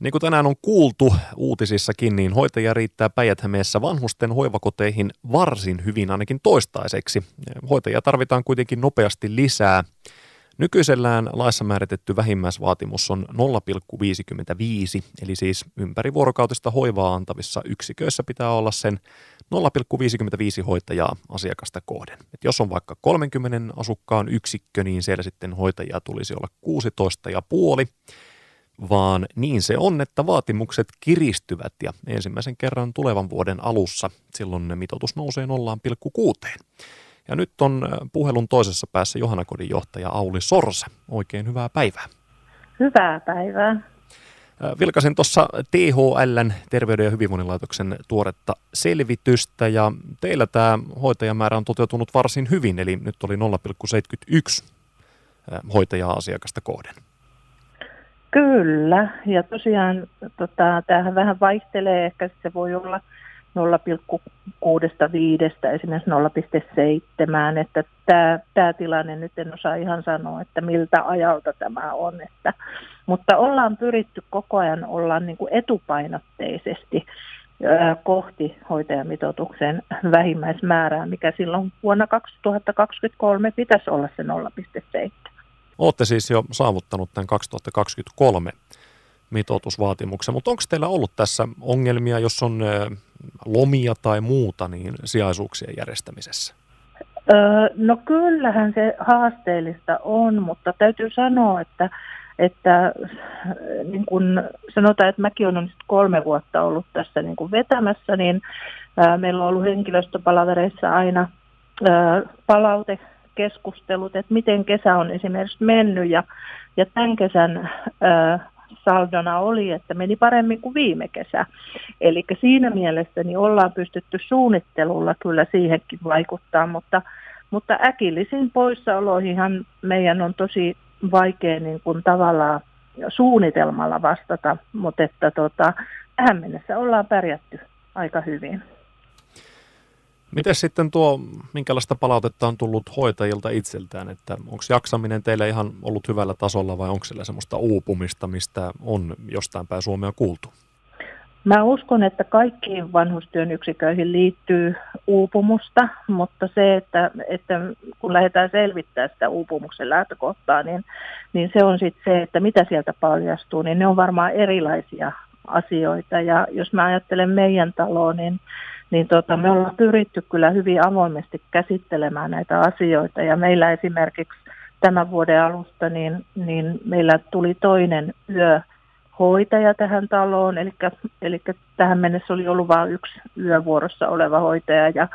Niin kuin tänään on kuultu uutisissakin, niin hoitajia riittää päijät vanhusten hoivakoteihin varsin hyvin ainakin toistaiseksi. Hoitajia tarvitaan kuitenkin nopeasti lisää. Nykyisellään laissa määritetty vähimmäisvaatimus on 0,55, eli siis ympärivuorokautista hoivaa antavissa yksiköissä pitää olla sen 0,55 hoitajaa asiakasta kohden. Et jos on vaikka 30 asukkaan yksikkö, niin siellä sitten hoitajia tulisi olla 16,5 vaan niin se on, että vaatimukset kiristyvät ja ensimmäisen kerran tulevan vuoden alussa silloin mitoitus nousee 0,6. Ja nyt on äh, puhelun toisessa päässä Johannakodin johtaja Auli Sorsa. Oikein hyvää päivää. Hyvää päivää. Äh, vilkasin tuossa THLn Terveyden ja hyvinvoinnin laitoksen tuoretta selvitystä ja teillä tämä hoitajamäärä on toteutunut varsin hyvin, eli nyt oli 0,71 äh, hoitajaa asiakasta kohden. Kyllä, ja tosiaan tota, tämähän vähän vaihtelee, ehkä se voi olla 0,65 esimerkiksi 0,7, että tämä, tämä tilanne nyt en osaa ihan sanoa, että miltä ajalta tämä on, että, mutta ollaan pyritty koko ajan olla niin kuin etupainotteisesti kohti hoitajamitoituksen vähimmäismäärää, mikä silloin vuonna 2023 pitäisi olla se 0,7. Olette siis jo saavuttanut tämän 2023 mitoitusvaatimuksen, mutta onko teillä ollut tässä ongelmia, jos on lomia tai muuta, niin sijaisuuksien järjestämisessä? Öö, no kyllähän se haasteellista on, mutta täytyy sanoa, että, että niin kun sanotaan, että mäkin olen nyt kolme vuotta ollut tässä niin kuin vetämässä, niin ää, meillä on ollut henkilöstöpalavereissa aina ää, palaute keskustelut, että miten kesä on esimerkiksi mennyt ja, ja tämän kesän ää, saldona oli, että meni paremmin kuin viime kesä. Eli siinä mielessä niin ollaan pystytty suunnittelulla kyllä siihenkin vaikuttaa, mutta, mutta äkillisiin poissaoloihinhan meidän on tosi vaikea niin kuin tavallaan suunnitelmalla vastata, mutta että tota, tähän mennessä ollaan pärjätty aika hyvin. Miten sitten tuo, minkälaista palautetta on tullut hoitajilta itseltään, että onko jaksaminen teille ihan ollut hyvällä tasolla vai onko siellä semmoista uupumista, mistä on jostain päin Suomea kuultu? Mä uskon, että kaikkiin vanhustyön yksiköihin liittyy uupumusta, mutta se, että, että kun lähdetään selvittämään sitä uupumuksen lähtökohtaa, niin, niin se on sitten se, että mitä sieltä paljastuu, niin ne on varmaan erilaisia asioita. Ja jos mä ajattelen meidän taloa, niin niin tota, me ollaan pyritty kyllä hyvin avoimesti käsittelemään näitä asioita. Ja meillä esimerkiksi tämän vuoden alusta, niin, niin meillä tuli toinen yöhoitaja tähän taloon, eli, eli tähän mennessä oli ollut vain yksi yövuorossa oleva hoitaja, ja,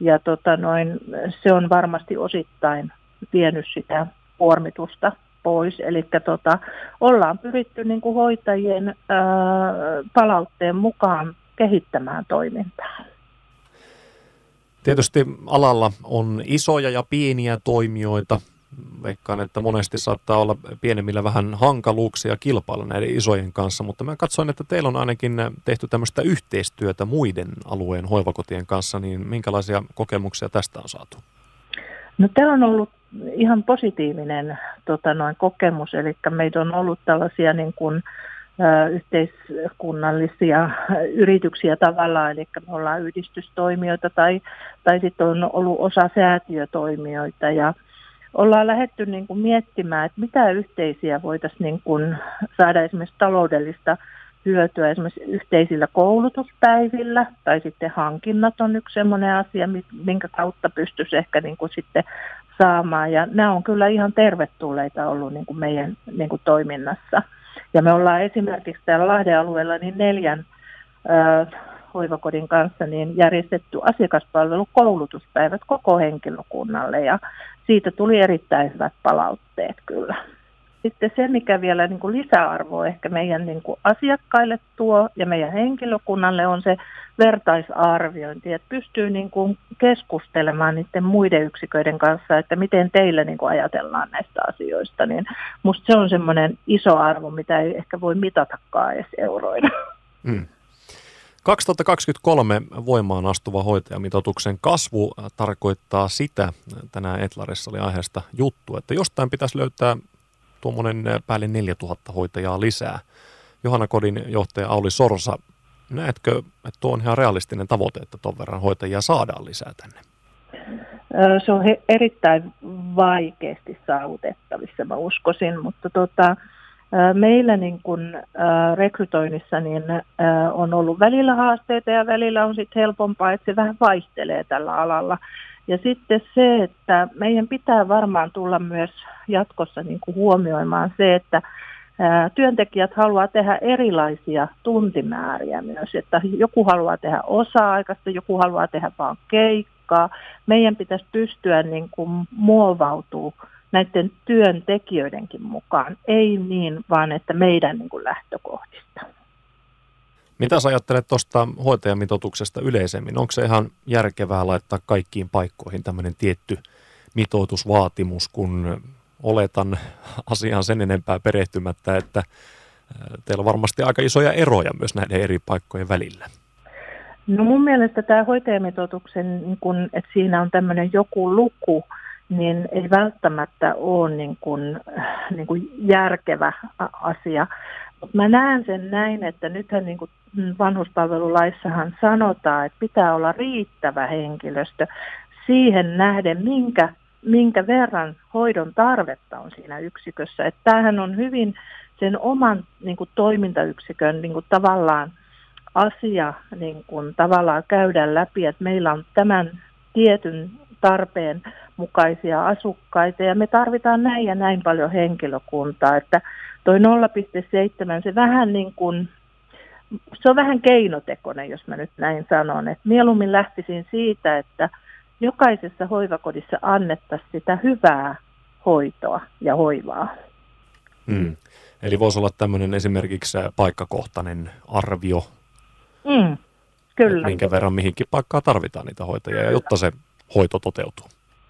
ja tota noin, se on varmasti osittain vienyt sitä kuormitusta pois. Eli tota, ollaan pyritty niin kuin hoitajien ää, palautteen mukaan kehittämään toimintaa. Tietysti alalla on isoja ja pieniä toimijoita. Veikkaan, että monesti saattaa olla pienemmillä vähän hankaluuksia kilpailla näiden isojen kanssa, mutta mä katsoin, että teillä on ainakin tehty tämmöistä yhteistyötä muiden alueen hoivakotien kanssa, niin minkälaisia kokemuksia tästä on saatu? No täällä on ollut ihan positiivinen tota, noin kokemus, eli meitä on ollut tällaisia niin kuin, yhteiskunnallisia yrityksiä tavallaan, eli me ollaan yhdistystoimijoita tai, tai sitten on ollut osa säätiötoimijoita. Ja ollaan lähetty niin kuin miettimään, että mitä yhteisiä voitaisiin niin kuin saada esimerkiksi taloudellista hyötyä esimerkiksi yhteisillä koulutuspäivillä tai sitten hankinnat on yksi sellainen asia, minkä kautta pystyisi ehkä niin kuin sitten saamaan. Ja nämä on kyllä ihan tervetulleita ollut niin kuin meidän niin kuin toiminnassa. Ja me ollaan esimerkiksi täällä Lahden alueella niin neljän ö, hoivakodin kanssa niin järjestetty asiakaspalvelukoulutuspäivät koko henkilökunnalle. Ja siitä tuli erittäin hyvät palautteet kyllä sitten se, mikä vielä niin kuin lisäarvo ehkä meidän niin kuin asiakkaille tuo ja meidän henkilökunnalle on se vertaisarviointi, että pystyy niin kuin keskustelemaan niiden muiden yksiköiden kanssa, että miten teille niin kuin ajatellaan näistä asioista, niin musta se on semmoinen iso arvo, mitä ei ehkä voi mitatakaan edes euroina. Mm. 2023 voimaan astuva hoitajamitoituksen kasvu tarkoittaa sitä, tänään Etlarissa oli aiheesta juttu, että jostain pitäisi löytää tuommoinen päälle 4000 hoitajaa lisää. Johanna Kodin johtaja Auli Sorsa, näetkö, että tuo on ihan realistinen tavoite, että tuon verran hoitajia saadaan lisää tänne? Se on erittäin vaikeasti saavutettavissa, mä uskoisin, mutta tota, meillä niin kun, rekrytoinnissa niin, on ollut välillä haasteita ja välillä on sitten helpompaa, että se vähän vaihtelee tällä alalla. Ja sitten se, että meidän pitää varmaan tulla myös jatkossa niin kuin huomioimaan se, että työntekijät haluaa tehdä erilaisia tuntimääriä myös, että joku haluaa tehdä osa-aikaista, joku haluaa tehdä vain keikkaa. Meidän pitäisi pystyä niin kuin muovautuu näiden työntekijöidenkin mukaan, ei niin vaan, että meidän niin kuin lähtökohdista. Mitä sä ajattelet tuosta hoitajamitoituksesta yleisemmin? Onko se ihan järkevää laittaa kaikkiin paikkoihin tämmöinen tietty mitoitusvaatimus, kun oletan asiaan sen enempää perehtymättä, että teillä on varmasti aika isoja eroja myös näiden eri paikkojen välillä. No mun mielestä tämä hoitajamitoituksen, niin kun, että siinä on tämmöinen joku luku, niin ei välttämättä ole niin kuin, niin kuin järkevä asia. Mä näen sen näin, että nythän niin kuin vanhuspalvelulaissahan sanotaan, että pitää olla riittävä henkilöstö siihen nähden, minkä, minkä verran hoidon tarvetta on siinä yksikössä. Että tämähän on hyvin sen oman niin kuin, toimintayksikön niin kuin, tavallaan asia niin kuin, tavallaan käydä läpi, että meillä on tämän tietyn tarpeen mukaisia asukkaita ja me tarvitaan näin ja näin paljon henkilökuntaa, että toi 0,7 se vähän niin kuin, se on vähän keinotekoinen, jos mä nyt näin sanon, että mieluummin lähtisin siitä, että jokaisessa hoivakodissa annettaisiin sitä hyvää hoitoa ja hoivaa. Hmm. Eli voisi olla tämmöinen esimerkiksi paikkakohtainen arvio, mm, kyllä. minkä verran mihinkin paikkaan tarvitaan niitä hoitajia, jotta se hoito toteutuu.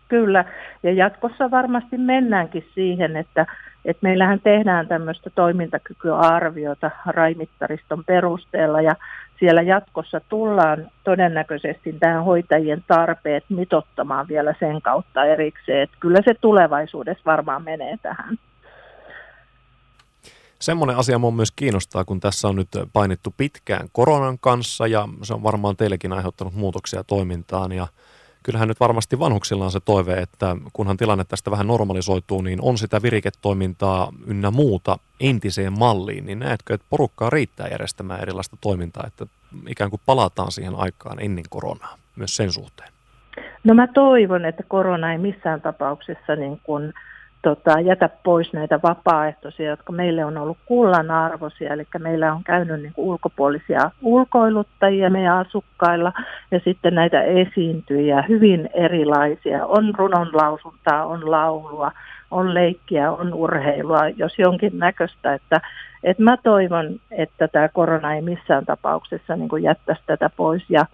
Kyllä, ja jatkossa varmasti mennäänkin siihen, että, että meillähän tehdään tämmöistä toimintakykyarviota raimittariston perusteella, ja siellä jatkossa tullaan todennäköisesti tähän hoitajien tarpeet mitottamaan vielä sen kautta erikseen, että kyllä se tulevaisuudessa varmaan menee tähän. Semmoinen asia mun myös kiinnostaa, kun tässä on nyt painittu pitkään koronan kanssa ja se on varmaan teillekin aiheuttanut muutoksia toimintaan ja kyllähän nyt varmasti vanhuksilla on se toive, että kunhan tilanne tästä vähän normalisoituu, niin on sitä viriketoimintaa ynnä muuta entiseen malliin, niin näetkö, että porukkaa riittää järjestämään erilaista toimintaa, että ikään kuin palataan siihen aikaan ennen koronaa myös sen suhteen? No mä toivon, että korona ei missään tapauksessa niin kuin tota, jätä pois näitä vapaaehtoisia, jotka meille on ollut kullan arvoisia, eli meillä on käynyt niin kuin ulkopuolisia ulkoiluttajia meidän asukkailla ja sitten näitä esiintyjiä, hyvin erilaisia. On runonlausuntaa, on laulua, on leikkiä, on urheilua, jos jonkin näköistä, että, että mä toivon, että tämä korona ei missään tapauksessa niin jättäisi tätä pois. Ja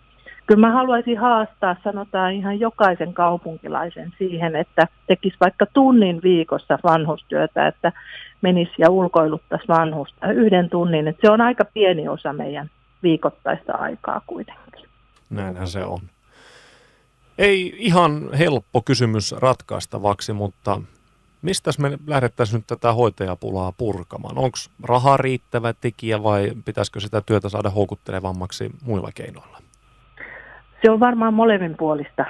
kyllä mä haluaisin haastaa, sanotaan ihan jokaisen kaupunkilaisen siihen, että tekisi vaikka tunnin viikossa vanhustyötä, että menisi ja ulkoiluttaisi vanhusta yhden tunnin. Että se on aika pieni osa meidän viikoittaista aikaa kuitenkin. Näinhän se on. Ei ihan helppo kysymys ratkaistavaksi, mutta mistä me lähdettäisiin nyt tätä hoitajapulaa purkamaan? Onko raha riittävä tekijä vai pitäisikö sitä työtä saada houkuttelevammaksi muilla keinoilla? Se on varmaan molemminpuolista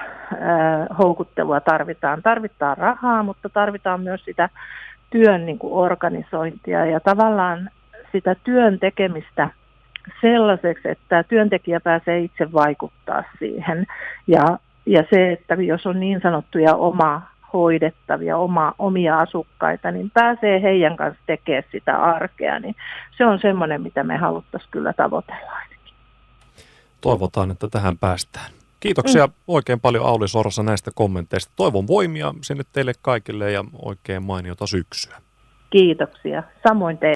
houkuttelua tarvitaan. Tarvitaan rahaa, mutta tarvitaan myös sitä työn niin kuin organisointia ja tavallaan sitä työn tekemistä sellaiseksi, että työntekijä pääsee itse vaikuttaa siihen. Ja, ja se, että jos on niin sanottuja oma hoidettavia, oma, omia asukkaita, niin pääsee heidän kanssa tekemään sitä arkea, niin se on semmoinen, mitä me haluttaisiin kyllä tavoitella toivotaan, että tähän päästään. Kiitoksia mm. oikein paljon Auli Sorsa näistä kommenteista. Toivon voimia sinne teille kaikille ja oikein mainiota syksyä. Kiitoksia. Samoin teille.